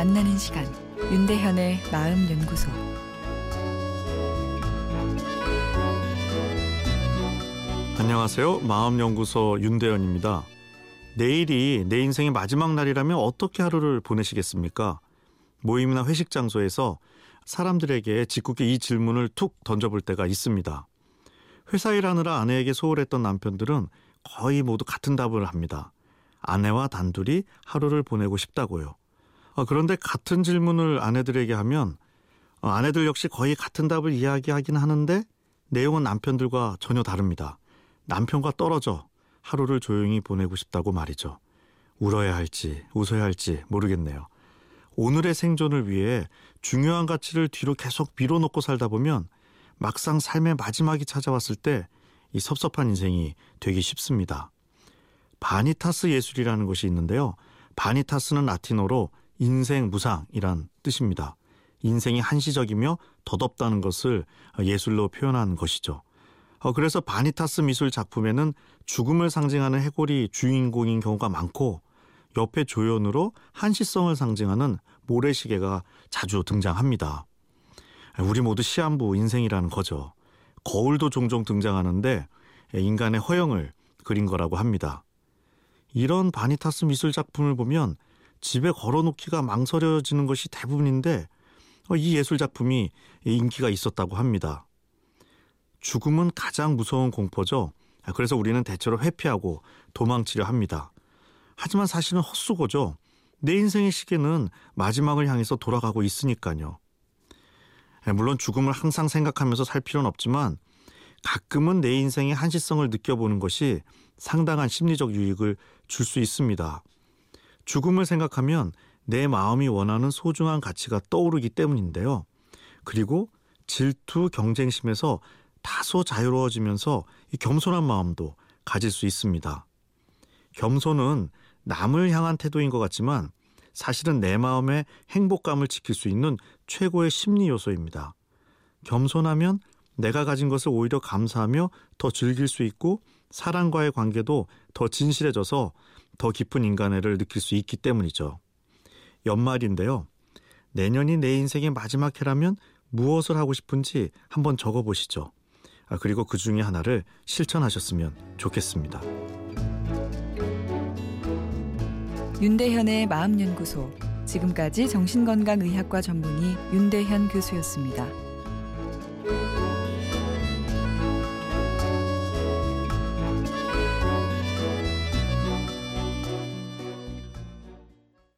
만나는 시간 윤대현의 마음 연구소 안녕하세요. 마음 연구소 윤대현입니다. 내일이 내 인생의 마지막 날이라면 어떻게 하루를 보내시겠습니까? 모임이나 회식 장소에서 사람들에게 짓궂게 이 질문을 툭 던져볼 때가 있습니다. 회사 일하느라 아내에게 소홀했던 남편들은 거의 모두 같은 답을 합니다. 아내와 단둘이 하루를 보내고 싶다고요. 어, 그런데 같은 질문을 아내들에게 하면 어, 아내들 역시 거의 같은 답을 이야기하긴 하는데 내용은 남편들과 전혀 다릅니다. 남편과 떨어져 하루를 조용히 보내고 싶다고 말이죠. 울어야 할지 웃어야 할지 모르겠네요. 오늘의 생존을 위해 중요한 가치를 뒤로 계속 밀어놓고 살다 보면 막상 삶의 마지막이 찾아왔을 때 이 섭섭한 인생이 되기 쉽습니다. 바니타스 예술이라는 것이 있는데요. 바니타스는 라틴어로 인생 무상이란 뜻입니다. 인생이 한시적이며 덧없다는 것을 예술로 표현한 것이죠. 어, 그래서 바니타스 미술 작품에는 죽음을 상징하는 해골이 주인공인 경우가 많고 옆에 조연으로 한시성을 상징하는 모래시계가 자주 등장합니다. 우리 모두 시한부 인생이라는 거죠. 거울도 종종 등장하는데 인간의 허영을 그린 거라고 합니다. 이런 바니타스 미술 작품을 보면 집에 걸어놓기가 망설여지는 것이 대부분인데 어, 이 예술 작품이 인기가 있었다고 합니다. 죽음은 가장 무서운 공포죠. 그래서 우리는 대체로 회피하고 도망치려 합니다. 하지만 사실은 헛수고죠. 내 인생의 시계는 마지막을 향해서 돌아가고 있으니까요. 물론 죽음을 항상 생각하면서 살 필요는 없지만 가끔은 내 인생의 한시성을 느껴보는 것이 상당한 심리적 유익을 줄 수 있습니다. 죽음을 생각하면 내 마음이 원하는 소중한 가치가 떠오르기 때문인데요. 그리고 질투, 경쟁심에서 다소 자유로워지면서 이 겸손한 마음도 가질 수 있습니다. 겸손은 남을 향한 태도인 것 같지만 사실은 내 마음의 행복감을 지킬 수 있는 최고의 심리 요소입니다. 겸손하면 내가 가진 것을 오히려 감사하며 더 즐길 수 있고 사람과의 관계도 더 진실해져서 더 깊은 인간애를 느낄 수 있기 때문이죠. 연말인데요. 내년이 내 인생의 마지막 해라면 무엇을 하고 싶은지 한번 적어 보시죠. 아, 그리고 그 중에 하나를 실천하셨으면 좋겠습니다. 윤대현의 마음연구소 지금까지 정신건강의학과 전문의 윤대현 교수였습니다.